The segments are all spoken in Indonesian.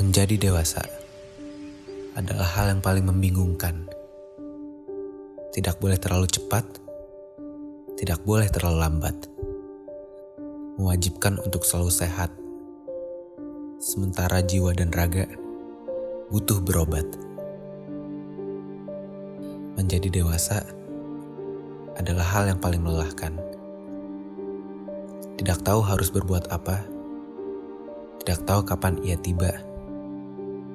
Menjadi dewasa adalah hal yang paling membingungkan. Tidak boleh terlalu cepat, tidak boleh terlalu lambat. Mewajibkan untuk selalu sehat, sementara jiwa dan raga butuh berobat. Menjadi dewasa adalah hal yang paling melelahkan. Tidak tahu harus berbuat apa, tidak tahu kapan ia tiba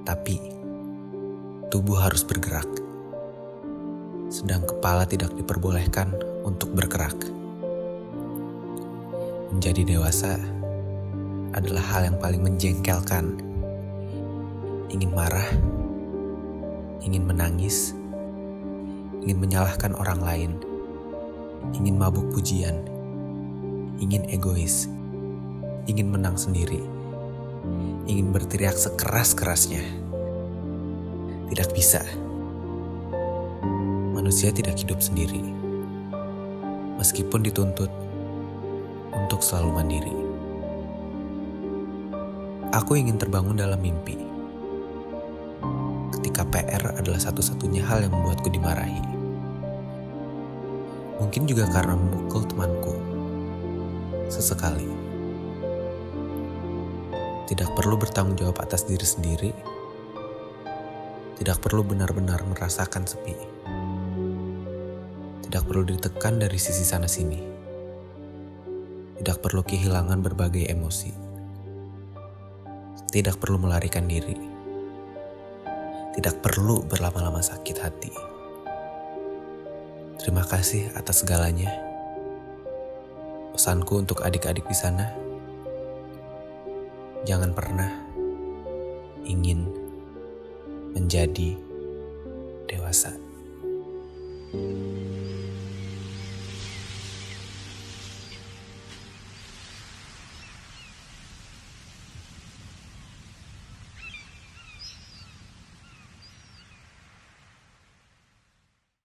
tapi tubuh harus bergerak, sedang kepala tidak diperbolehkan untuk bergerak. Menjadi dewasa adalah hal yang paling menjengkelkan. Ingin marah, ingin menangis, ingin menyalahkan orang lain, ingin mabuk pujian, ingin egois, ingin menang sendiri ingin berteriak sekeras-kerasnya. Tidak bisa. Manusia tidak hidup sendiri. Meskipun dituntut untuk selalu mandiri. Aku ingin terbangun dalam mimpi. Ketika PR adalah satu-satunya hal yang membuatku dimarahi. Mungkin juga karena memukul temanku. Sesekali. Tidak perlu bertanggung jawab atas diri sendiri, tidak perlu benar-benar merasakan sepi, tidak perlu ditekan dari sisi sana-sini, tidak perlu kehilangan berbagai emosi, tidak perlu melarikan diri, tidak perlu berlama-lama sakit hati. Terima kasih atas segalanya. Pesanku untuk adik-adik di sana jangan pernah ingin menjadi dewasa. thank you